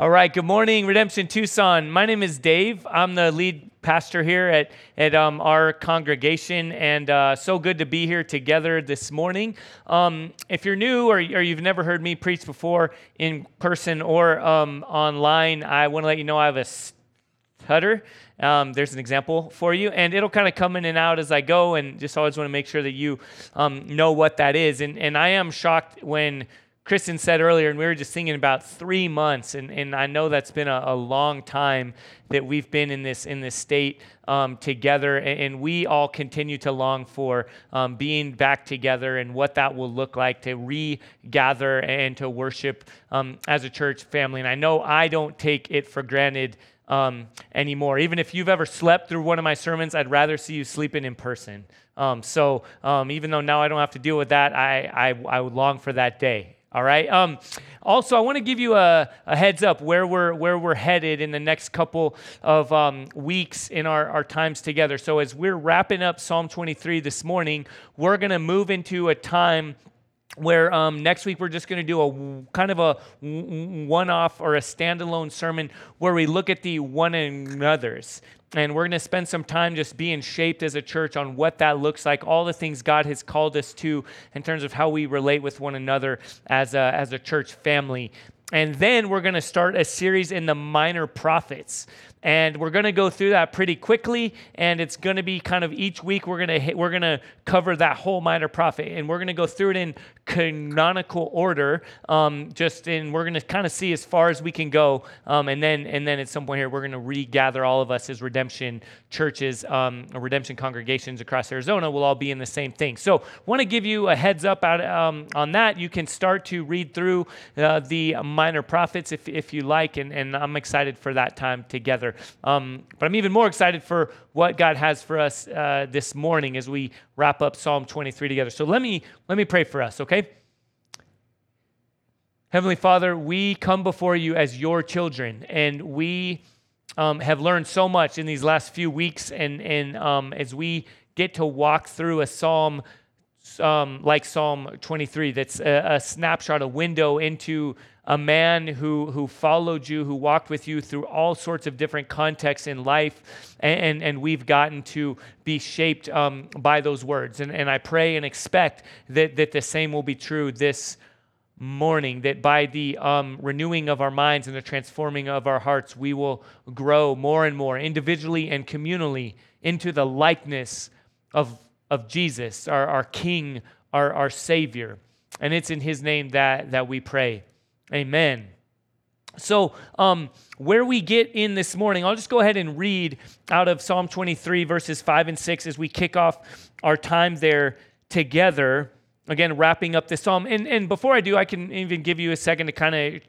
All right, good morning, Redemption Tucson. My name is Dave. I'm the lead pastor here at, at um, our congregation, and uh, so good to be here together this morning. Um, if you're new or, or, you've never heard me preach before in person or um, online, I want to let you know I have a stutter. Um, there's an example for you, and it'll kind of come in and out as I go, and just always want to make sure that you um, know what that is. And, and I am shocked when Kristen said earlier, and we were just thinking about three months, and, and I know that's been a, a long time that we've been in this in this state um, together, and, and, we all continue to long for um, being back together and what that will look like to regather and to worship um, as a church family. And I know I don't take it for granted um, anymore. Even if you've ever slept through one of my sermons, I'd rather see you sleeping in person. Um, so um, even though now I don't have to deal with that, I, I, I would long for that day. All right. Um, also, I want to give you a, a, heads up where we're where we're headed in the next couple of um, weeks in our, our times together. So as we're wrapping up Psalm 23 this morning, we're going to move into a time where um, next week we're just going to do a kind of a one-off or a standalone sermon where we look at the one another's and we're going to spend some time just being shaped as a church on what that looks like, all the things God has called us to in terms of how we relate with one another as a, as a church family. And then we're going to start a series in the minor prophets. And we're going to go through that pretty quickly. And it's going to be kind of each week we're going to we're going to cover that whole minor prophet. And we're going to go through it in canonical order. Um, just in we're going to kind of see as far as we can go. Um, and then and then at some point here we're going to regather all of us as redemption churches, um, redemption congregations across Arizona. We'll all be in the same thing. So want to give you a heads up out, um, on that. You can start to read through uh, the minor prophets if if you like. And and I'm excited for that time together Um, but I'm even more excited for what God has for us uh, this morning as we wrap up Psalm 23 together. So let me let me pray for us, okay? Heavenly Father, we come before you as your children, and we um, have learned so much in these last few weeks. And, and um, as we get to walk through a psalm um, like Psalm 23, that's a, a snapshot, a window into a man who, who followed you, who walked with you through all sorts of different contexts in life, and, and we've gotten to be shaped um, by those words. And, and I pray and expect that, that the same will be true this morning, that by the um, renewing of our minds and the transforming of our hearts, we will grow more and more individually and communally into the likeness of, of Jesus, our, our King, our, our Savior. And it's in His name that, that we pray. Amen. So, um, where we get in this morning, I'll just go ahead and read out of Psalm 23, verses 5 and 6 as we kick off our time there together. Again, wrapping up this psalm. And, and before I do, I can even give you a second to kind of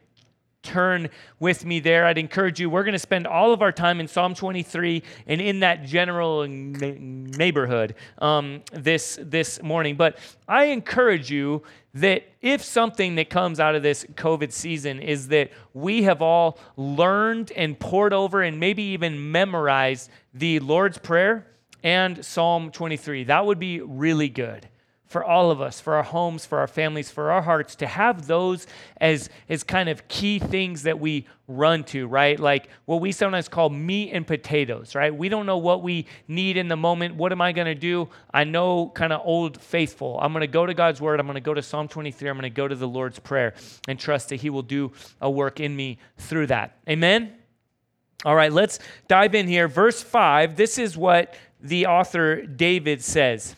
turn with me there, I'd encourage you. We're going to spend all of our time in Psalm 23 and in that general neighborhood um, this this morning. But I encourage you that if something that comes out of this COVID season is that we have all learned and pored over and maybe even memorized the Lord's Prayer and Psalm 23, that would be really good for all of us, for our homes, for our families, for our hearts, to have those as, as kind of key things that we run to, right? Like what we sometimes call meat and potatoes, right? We don't know what we need in the moment. What am I going to do? I know kind of old faithful. I'm going to go to God's word. I'm going to go to Psalm 23. I'm going to go to the Lord's Prayer and trust that He will do a work in me through that. Amen? All right, let's dive in here. Verse 5, this is what the author David says.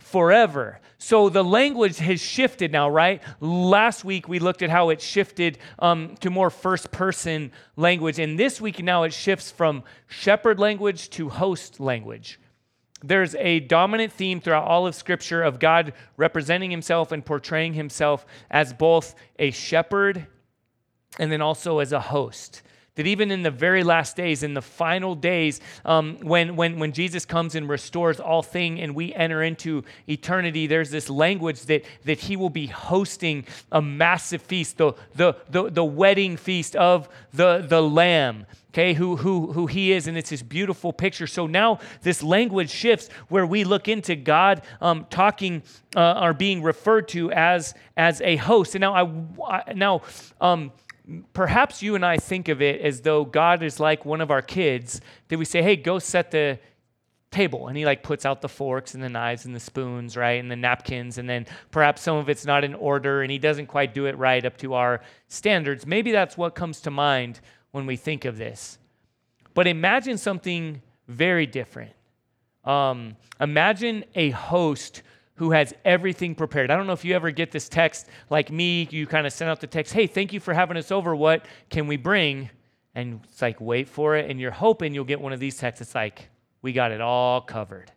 forever. So the language has shifted now, right? Last week we looked at how it shifted um, to more first person language. And this week now it shifts from shepherd language to host language. There's a dominant theme throughout all of Scripture of God representing himself and portraying himself as both a shepherd and then also as a host That even in the very last days, in the final days, um, when, when, when Jesus comes and restores all thing and we enter into eternity, there's this language that, that he will be hosting a massive feast, the, the, the, the wedding feast of the, the Lamb okay, who, who, who he is, and it's this beautiful picture. So now this language shifts where we look into God um, talking uh, or being referred to as, as a host. And now, I, I now um, perhaps you and I think of it as though God is like one of our kids that we say, hey, go set the table and he like puts out the forks and the knives and the spoons right and the napkins and then perhaps some of it's not in order and he doesn't quite do it right up to our standards maybe that's what comes to mind when we think of this. But imagine something very different. Um, imagine a host who has everything prepared. I don't know if you ever get this text like me, you kind of send out the text, hey, thank you for having us over. What can we bring? And it's like, wait for it. And you're hoping you'll get one of these texts. It's like, we got it all covered.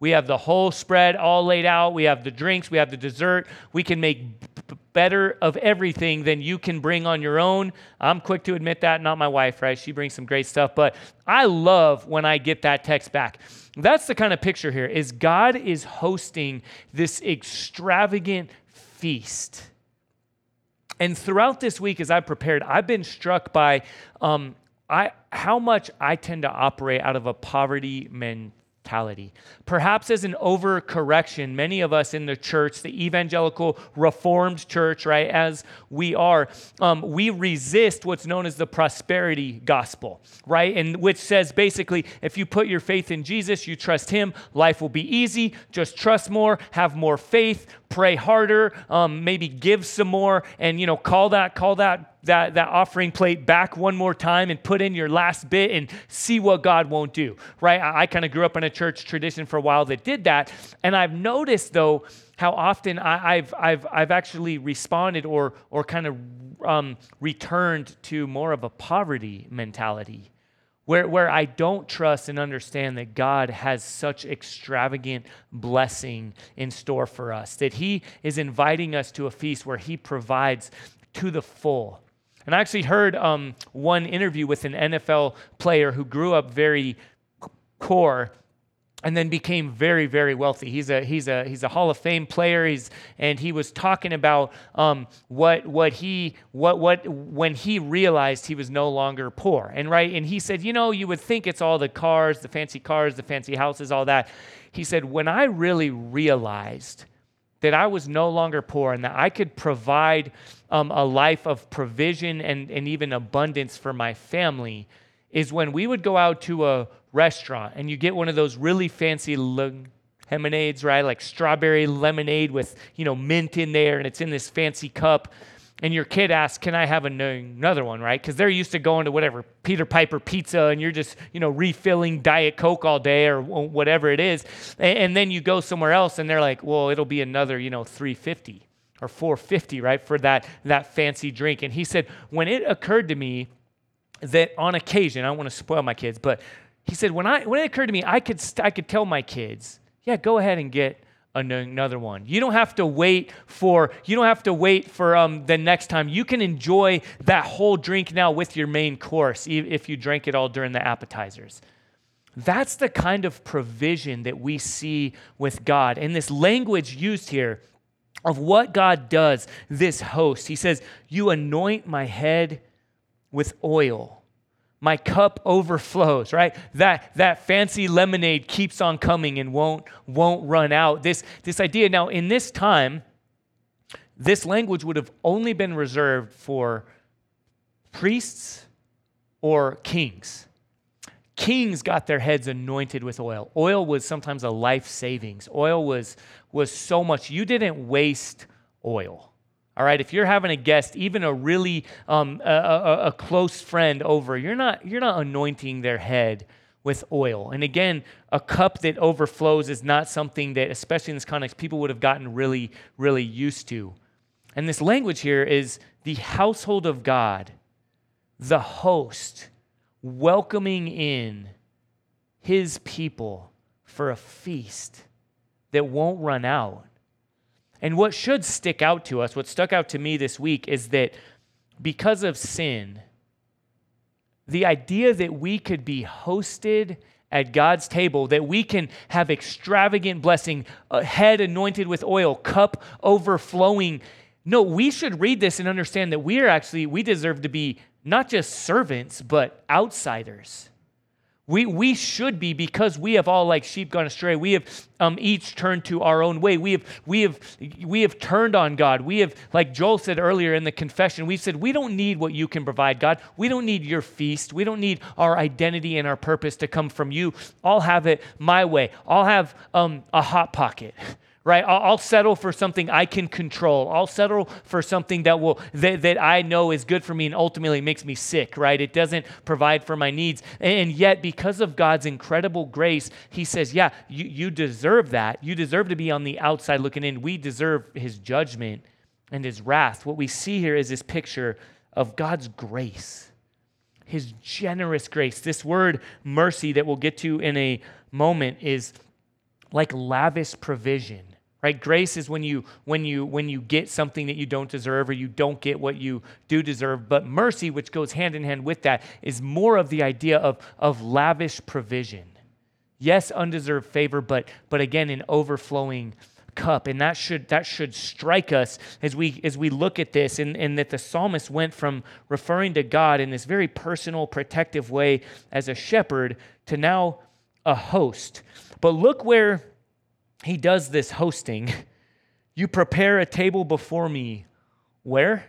We have the whole spread all laid out. We have the drinks, we have the dessert. We can make b- better of everything than you can bring on your own. I'm quick to admit that, not my wife, right? She brings some great stuff, but I love when I get that text back. That's the kind of picture here is God is hosting this extravagant feast. And throughout this week, as I prepared, I've been struck by um, I, how much I tend to operate out of a poverty mentality Perhaps as an overcorrection, many of us in the church, the evangelical reformed church, right, as we are, um, we resist what's known as the prosperity gospel, right? And which says basically, if you put your faith in Jesus, you trust Him, life will be easy. Just trust more, have more faith, pray harder, um, maybe give some more, and you know, call that, call that that, that offering plate back one more time and put in your last bit and see what God won't do, right? I, I kind of grew up in a church tradition for a while that did that. And I've noticed, though, how often I, have I've, I've actually responded or, or kind of um, returned to more of a poverty mentality. Where, where I don't trust and understand that God has such extravagant blessing in store for us, that He is inviting us to a feast where He provides to the full. And I actually heard um, one interview with an NFL player who grew up very poor and then became very very wealthy. He's a he's a he's a hall of fame player. He's and he was talking about um, what what he what what when he realized he was no longer poor. And right and he said you know you would think it's all the cars the fancy cars the fancy houses all that. He said when i really realized that I was no longer poor and that I could provide um, a life of provision and, and even abundance for my family is when we would go out to a restaurant and you get one of those really fancy lemonades, right? Like strawberry lemonade with, you know, mint in there and it's in this fancy cup and your kid asks, "Can I have another one?" Right? Because they're used to going to whatever Peter Piper pizza, and you're just you know refilling Diet Coke all day or whatever it is, and, then you go somewhere else, and they're like, "Well, it'll be another you know 350 or 450, right, for that that fancy drink." And he said, when it occurred to me that on occasion, I don't want to spoil my kids, but he said when I when it occurred to me, I could I could tell my kids, "Yeah, go ahead and get." another one. You don't have to wait for you don't have to wait for um, the next time. You can enjoy that whole drink now with your main course if you drank it all during the appetizers. That's the kind of provision that we see with God. And this language used here of what God does, this host. He says, "You anoint my head with oil." My cup overflows right? That that fancy lemonade keeps on coming and won't won't run out. This this idea now in this time this language would have only been reserved for priests or kings. Kings got their heads anointed with oil. Oil was sometimes a life savings. Oil was was so much. You didn't waste oil all right, if you're having a guest, even a really um, a, a, a close friend over, you're not you're not anointing their head with oil. And again, a cup that overflows is not something that, especially in this context, people would have gotten really, really used to. And this language here is the household of God, the host, welcoming in his people for a feast that won't run out. And what should stick out to us, what stuck out to me this week, is that because of sin, the idea that we could be hosted at God's table, that we can have extravagant blessing, head anointed with oil, cup overflowing. No, we should read this and understand that we are actually, we deserve to be not just servants, but outsiders. We, we should be because we have all like sheep gone astray. We have um, each turned to our own way. We have, we, have, we have turned on God. We have, like Joel said earlier in the confession, we've said, we don't need what you can provide, God. We don't need your feast. We don't need our identity and our purpose to come from you. I'll have it my way. I'll have um, a hot pocket right? I'll, settle for something i can control. I'll settle for something that will that, that i know is good for me and ultimately makes me sick right? It doesn't provide for my needs. And yet because of god's incredible grace he says yeah you, you deserve that. You deserve to be on the outside looking in. We deserve his judgment and his wrath. What we see here is this picture of god's grace his generous grace. This word mercy that we'll get to in a moment is like lavish provision right? Grace is when you when you when you get something that you don't deserve or you don't get what you do deserve. But mercy which goes hand in hand with that is more of the idea of of lavish provision. Yes undeserved favor but but again an overflowing cup. And that should that should strike us as we as we look at this and, and that the psalmist went from referring to god in this very personal protective way as a shepherd to now a host. But look where he does this hosting. You prepare a table before me. Where?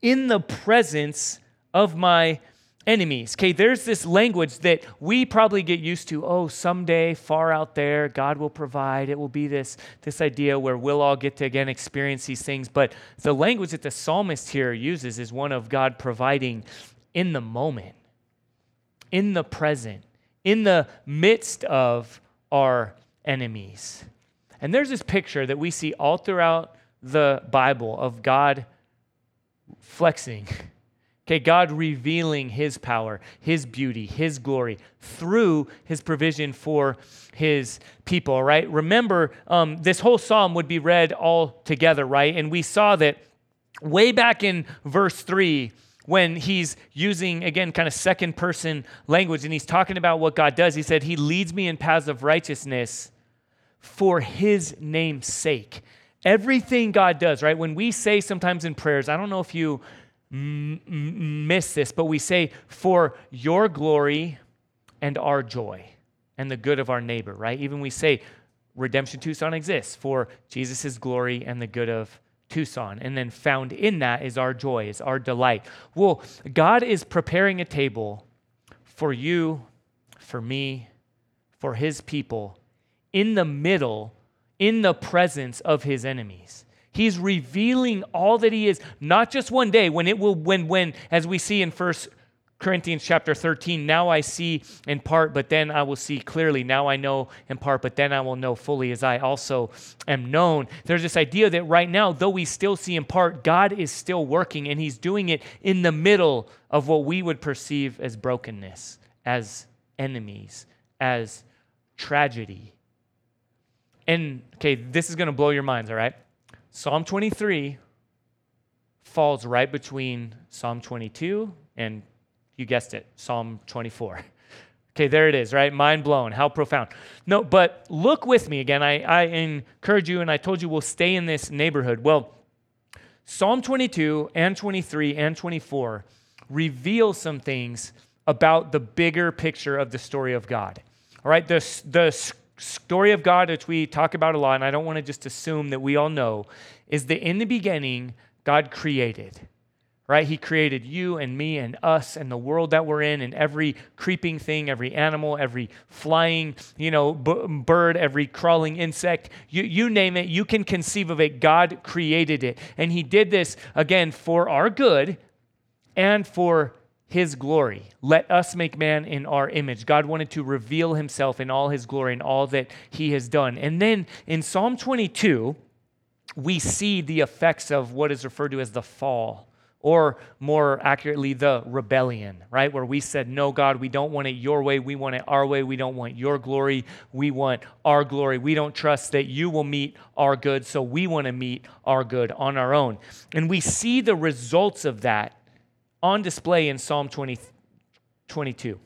In the presence of my enemies. Okay, there's this language that we probably get used to. Oh, someday, far out there, God will provide. It will be this, this idea where we'll all get to again experience these things. But the language that the psalmist here uses is one of God providing in the moment, in the present, in the midst of our enemies. And there's this picture that we see all throughout the Bible of God flexing. Okay, God revealing his power, his beauty, his glory through his provision for his people, right? Remember, um, this whole psalm would be read all together, right? And we saw that way back in verse 3, when he's using, again, kind of second person language and he's talking about what God does, he said, He leads me in paths of righteousness for his name's sake. Everything God does, right? When we say sometimes in prayers, I don't know if you m- m- miss this, but we say, for your glory and our joy and the good of our neighbor, right? Even we say, Redemption Tucson exists for Jesus' glory and the good of Tucson. And then found in that is our joy, is our delight. Well, God is preparing a table for you, for me, for his people in the middle, in the presence of his enemies. He's revealing all that he is, not just one day when it will, when, when, as we see in First Corinthians chapter 13, now I see in part, but then I will see clearly. Now I know in part, but then I will know fully as I also am known. There's this idea that right now, though we still see in part, God is still working and he's doing it in the middle of what we would perceive as brokenness, as enemies, as tragedy. And okay, this is going to blow your minds, all right? Psalm 23 falls right between Psalm 22 and you guessed it, Psalm 24. Okay, there it is, right? Mind blown. How profound. No, but look with me again. I, I encourage you, and I told you we'll stay in this neighborhood. Well, Psalm 22 and 23 and 24 reveal some things about the bigger picture of the story of God. All right, the, the story of God, which we talk about a lot, and I don't want to just assume that we all know, is that in the beginning, God created, right? He created you and me and us and the world that we're in and every creeping thing, every animal, every flying, you know, b- bird, every crawling insect. You, you name it, you can conceive of it. God created it. And He did this, again, for our good and for his glory. Let us make man in our image. God wanted to reveal himself in all his glory and all that he has done. And then in Psalm 22, we see the effects of what is referred to as the fall, or more accurately, the rebellion, right? Where we said, No, God, we don't want it your way. We want it our way. We don't want your glory. We want our glory. We don't trust that you will meet our good, so we want to meet our good on our own. And we see the results of that on display in Psalm 20, 22.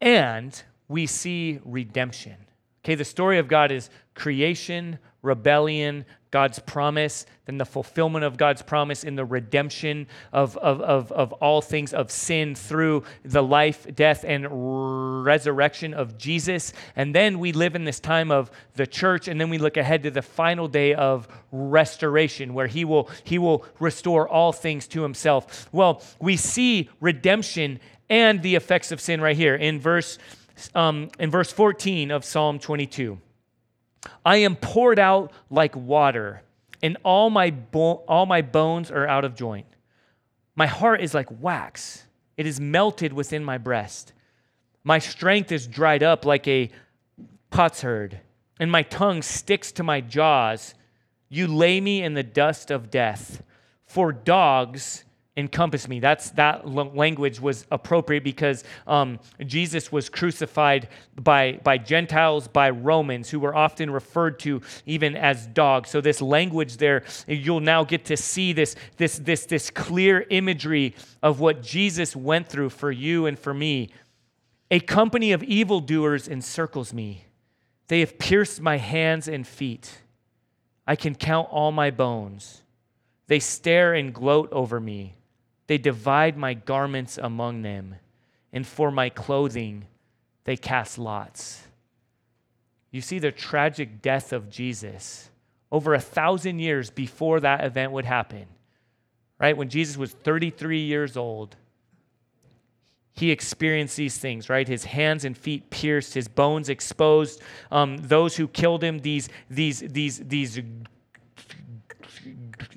And we see redemption. Okay, the story of God is creation, rebellion, God's promise, then the fulfillment of God's promise in the redemption of, of, of, of all things of sin through the life, death, and resurrection of Jesus. And then we live in this time of the church, and then we look ahead to the final day of restoration, where He will, he will restore all things to Himself. Well, we see redemption and the effects of sin right here in verse, um, in verse 14 of Psalm 22. I am poured out like water, and all my, bo- all my bones are out of joint. My heart is like wax, it is melted within my breast. My strength is dried up like a potsherd, and my tongue sticks to my jaws. You lay me in the dust of death. For dogs encompass me. That's that language was appropriate because um, Jesus was crucified by by Gentiles, by Romans, who were often referred to even as dogs. So this language there, you'll now get to see this this this this clear imagery of what Jesus went through for you and for me. A company of evildoers encircles me. They have pierced my hands and feet. I can count all my bones. They stare and gloat over me. They divide my garments among them, and for my clothing they cast lots. You see the tragic death of Jesus over a thousand years before that event would happen, right? When Jesus was 33 years old, he experienced these things, right? His hands and feet pierced, his bones exposed. Um, those who killed him, these, these, these, these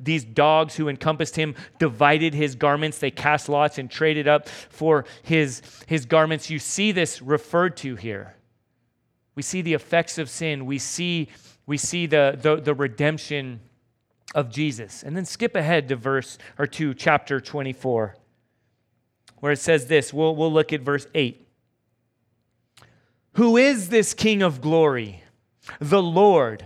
these dogs who encompassed him divided his garments. They cast lots and traded up for his, his garments. You see this referred to here. We see the effects of sin. We see, we see the, the, the redemption of Jesus. And then skip ahead to verse or to chapter 24, where it says this. We'll, we'll look at verse 8. Who is this King of glory? The Lord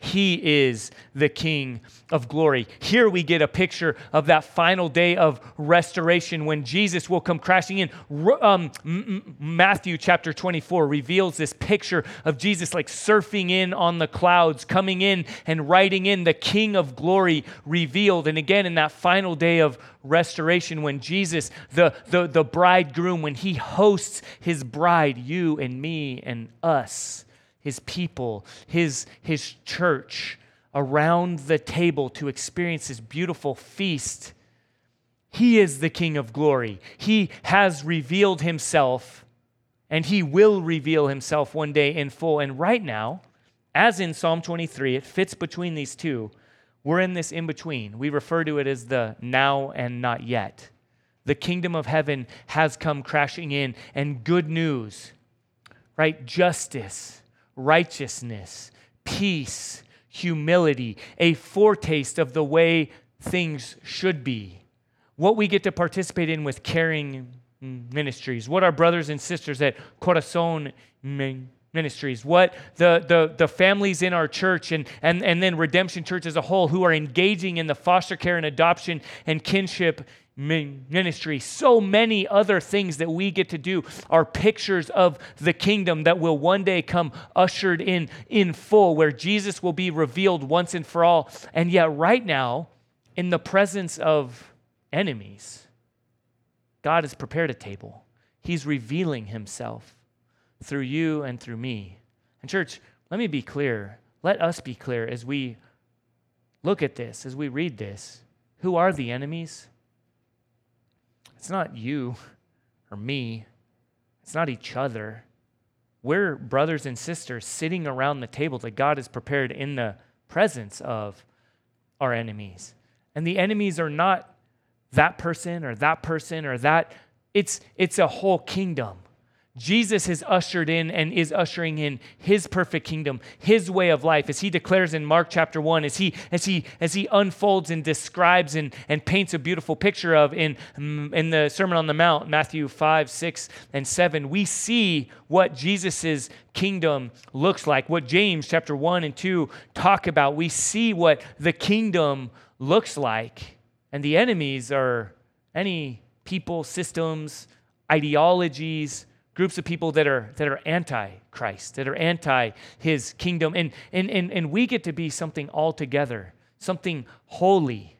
He is the King of glory. Here we get a picture of that final day of restoration when Jesus will come crashing in. Um, Matthew chapter 24 reveals this picture of Jesus like surfing in on the clouds, coming in and riding in the King of glory revealed. And again, in that final day of restoration, when Jesus, the, the, the bridegroom, when he hosts his bride, you and me and us his people, his, his church around the table to experience this beautiful feast. He is the King of glory. He has revealed himself, and he will reveal himself one day in full. And right now, as in Psalm 23, it fits between these two. We're in this in between. We refer to it as the now and not yet. The kingdom of heaven has come crashing in, and good news, right? Justice righteousness, peace, humility, a foretaste of the way things should be. What we get to participate in with caring ministries, what our brothers and sisters at Corazon ministries, what the, the, the families in our church and, and, and then Redemption Church as a whole who are engaging in the foster care and adoption and kinship ministry, so many other things that we get to do are pictures of the kingdom that will one day come ushered in in full, where Jesus will be revealed once and for all. And yet, right now, in the presence of enemies, God has prepared a table. He's revealing himself through you and through me. And, church, let me be clear. Let us be clear as we look at this, as we read this. Who are the enemies? It's not you or me, it's not each other. We're brothers and sisters sitting around the table that God has prepared in the presence of our enemies. And the enemies are not that person or that person or that, it's, it's a whole kingdom. Jesus has ushered in and is ushering in his perfect kingdom, his way of life, as he declares in Mark chapter 1, as he, as he, as he unfolds and describes and, and paints a beautiful picture of in, in the Sermon on the Mount, Matthew 5, 6, and 7. We see what Jesus' kingdom looks like, what James chapter 1 and 2 talk about. We see what the kingdom looks like. And the enemies are any people, systems, ideologies, groups of people that are that are anti-Christ, that are anti his kingdom. And and and, and we get to be something altogether, something holy,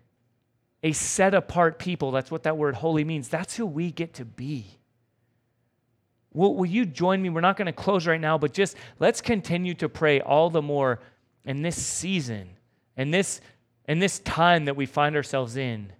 a set apart people. That's what that word holy means. That's who we get to be. Will, will you join me? We're not going to close right now, but just let's continue to pray all the more in this season, in this, in this time that we find ourselves in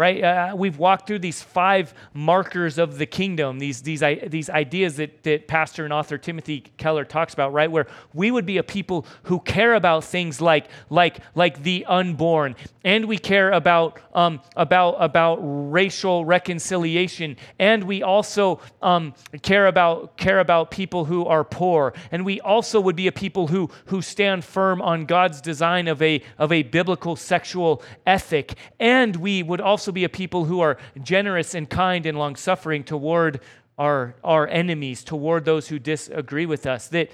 right? Uh, we've walked through these five markers of the kingdom, these, these, these ideas that, that pastor and author Timothy Keller talks about, right? Where we would be a people who care about things like, like, like the unborn, and we care about, um, about, about racial reconciliation, and we also um, care, about, care about people who are poor, and we also would be a people who, who stand firm on God's design of a, of a biblical sexual ethic, and we would also also be a people who are generous and kind and long suffering toward our, our enemies, toward those who disagree with us. That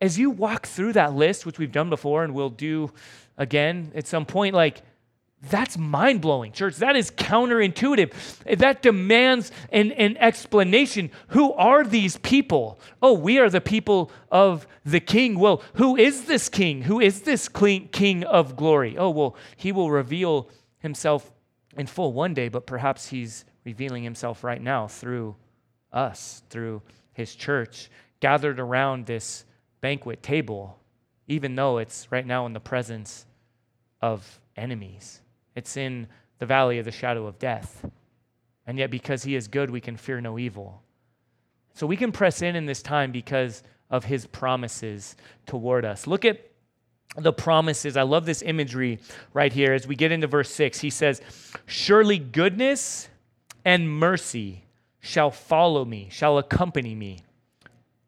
as you walk through that list, which we've done before and we'll do again at some point, like, that's mind blowing, church. That is counterintuitive. That demands an, an explanation. Who are these people? Oh, we are the people of the king. Well, who is this king? Who is this king of glory? Oh, well, he will reveal himself in full one day, but perhaps he's revealing himself right now through us, through his church, gathered around this banquet table, even though it's right now in the presence of enemies. It's in the valley of the shadow of death. And yet, because he is good, we can fear no evil. So we can press in in this time because of his promises toward us. Look at the promises. I love this imagery right here as we get into verse 6. He says, Surely goodness and mercy shall follow me, shall accompany me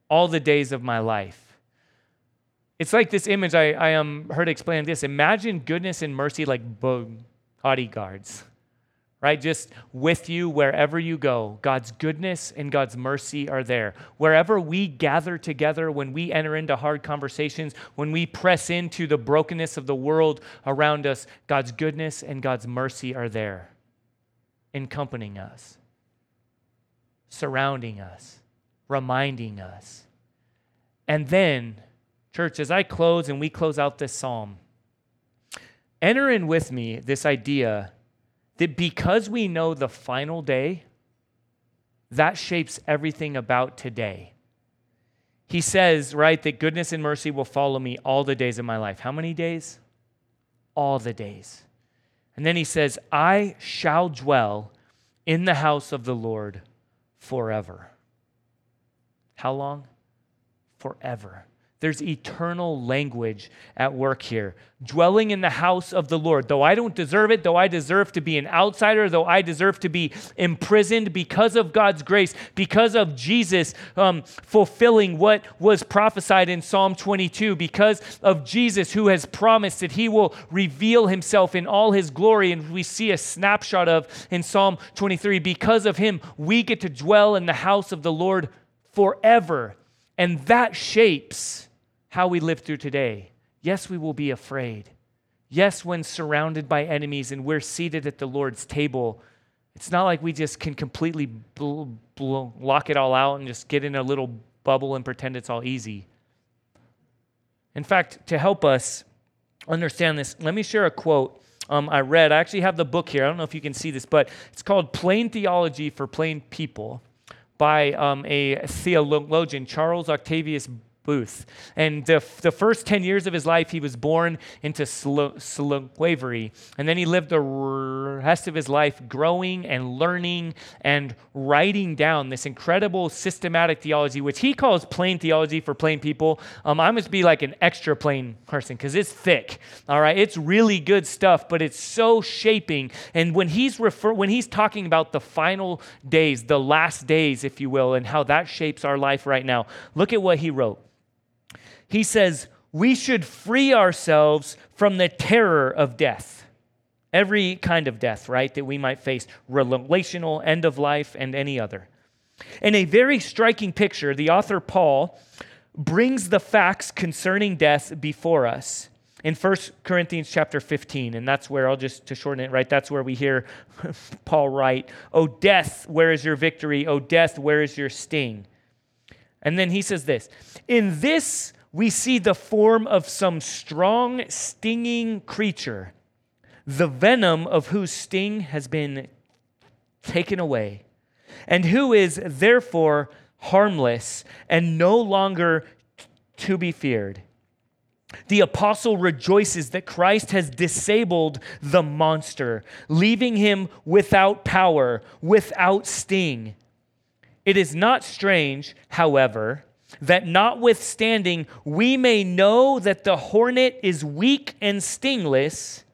all the days of my life. It's like this image I, I um, heard explained this. Imagine goodness and mercy like bodyguards right? Just with you wherever you go. God's goodness and God's mercy are there. Wherever we gather together, when we enter into hard conversations, when we press into the brokenness of the world around us, God's goodness and God's mercy are there, accompanying us, surrounding us, reminding us. And then, church, as I close and we close out this psalm, enter in with me this idea that because we know the final day, that shapes everything about today. He says, right, that goodness and mercy will follow me all the days of my life. How many days? All the days. And then he says, I shall dwell in the house of the Lord forever. How long? Forever. There's eternal language at work here. Dwelling in the house of the Lord. Though I don't deserve it, though I deserve to be an outsider, though I deserve to be imprisoned because of God's grace, because of Jesus um, fulfilling what was prophesied in Psalm 22, because of Jesus who has promised that he will reveal himself in all his glory. And we see a snapshot of in Psalm 23. Because of him, we get to dwell in the house of the Lord forever. And that shapes how we live through today. Yes, we will be afraid. Yes, when surrounded by enemies and we're seated at the Lord's table, it's not like we just can completely bl- bl- lock it all out and just get in a little bubble and pretend it's all easy. In fact, to help us understand this, let me share a quote um, I read. I actually have the book here. I don't know if you can see this, but it's called Plain Theology for Plain People by um, a theologian, Charles Octavius Boothe. And the, the first 10 years of his life, he was born into slavery. And then he lived the rest of his life growing and learning and writing down this incredible systematic theology, which he calls plain theology for plain people. Um, I must be like an extra plain person because it's thick. All right. It's really good stuff, but it's so shaping. And when he's refer- when he's talking about the final days, the last days, if you will, and how that shapes our life right now, look at what he wrote. He says, We should free ourselves from the terror of death. Every kind of death, right, that we might face relational, end of life, and any other. In a very striking picture, the author Paul brings the facts concerning death before us in 1 Corinthians chapter 15, and that's where I'll just to shorten it, right? That's where we hear Paul write, "O death, where is your victory? O death, where is your sting?" And then he says this, "In this we see the form of some strong stinging creature, the venom of whose sting has been taken away, and who is therefore harmless and no longer to be feared." The apostle rejoices that Christ has disabled the monster, leaving him without power, without sting. It is not strange, however, that notwithstanding we may know that the hornet is weak and stingless,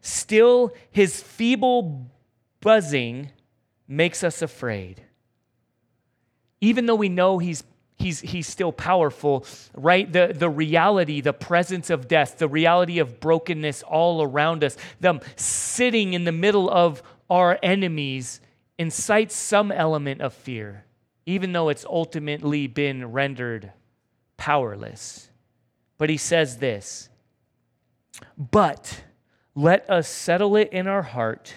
still his feeble buzzing makes us afraid. Even though we know he's he's, he's still powerful, right? The, the reality, the presence of death, the reality of brokenness all around us, them sitting in the middle of our enemies incites some element of fear, even though it's ultimately been rendered powerless. But he says this, but let us settle it in our heart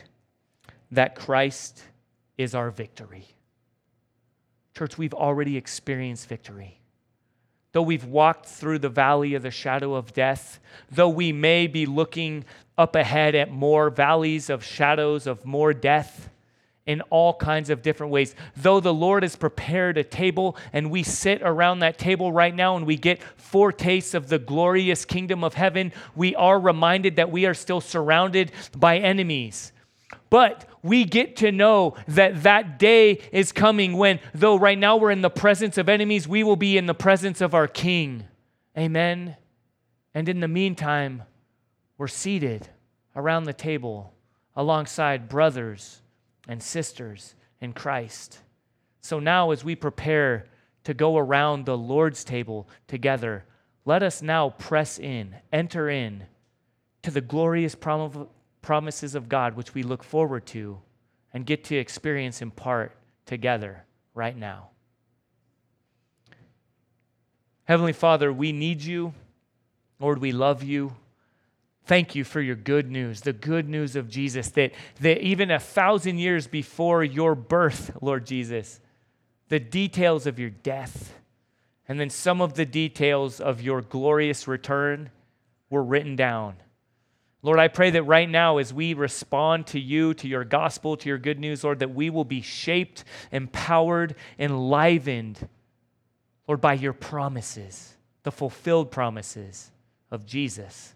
that Christ is our victory. Church, we've already experienced victory. Though we've walked through the valley of the shadow of death, though we may be looking up ahead at more valleys of shadows of more death in all kinds of different ways, though the Lord has prepared a table and we sit around that table right now and we get foretastes of the glorious kingdom of heaven, we are reminded that we are still surrounded by enemies but we get to know that that day is coming when, though right now we're in the presence of enemies, we will be in the presence of our King. Amen. And in the meantime, we're seated around the table alongside brothers and sisters in Christ. So now, as we prepare to go around the Lord's table together, let us now press in, enter in to the glorious prom- promises of God, which we look forward to and get to experience in part together right now. Heavenly Father, we need you. Lord, we love you. Thank you for your good news, the good news of Jesus, that, that even a thousand years before your birth, Lord Jesus, the details of your death, and then some of the details of your glorious return were written down Lord, I pray that right now, as we respond to you, to your gospel, to your good news, Lord, that we will be shaped, empowered, enlivened, Lord, by your promises, the fulfilled promises of Jesus.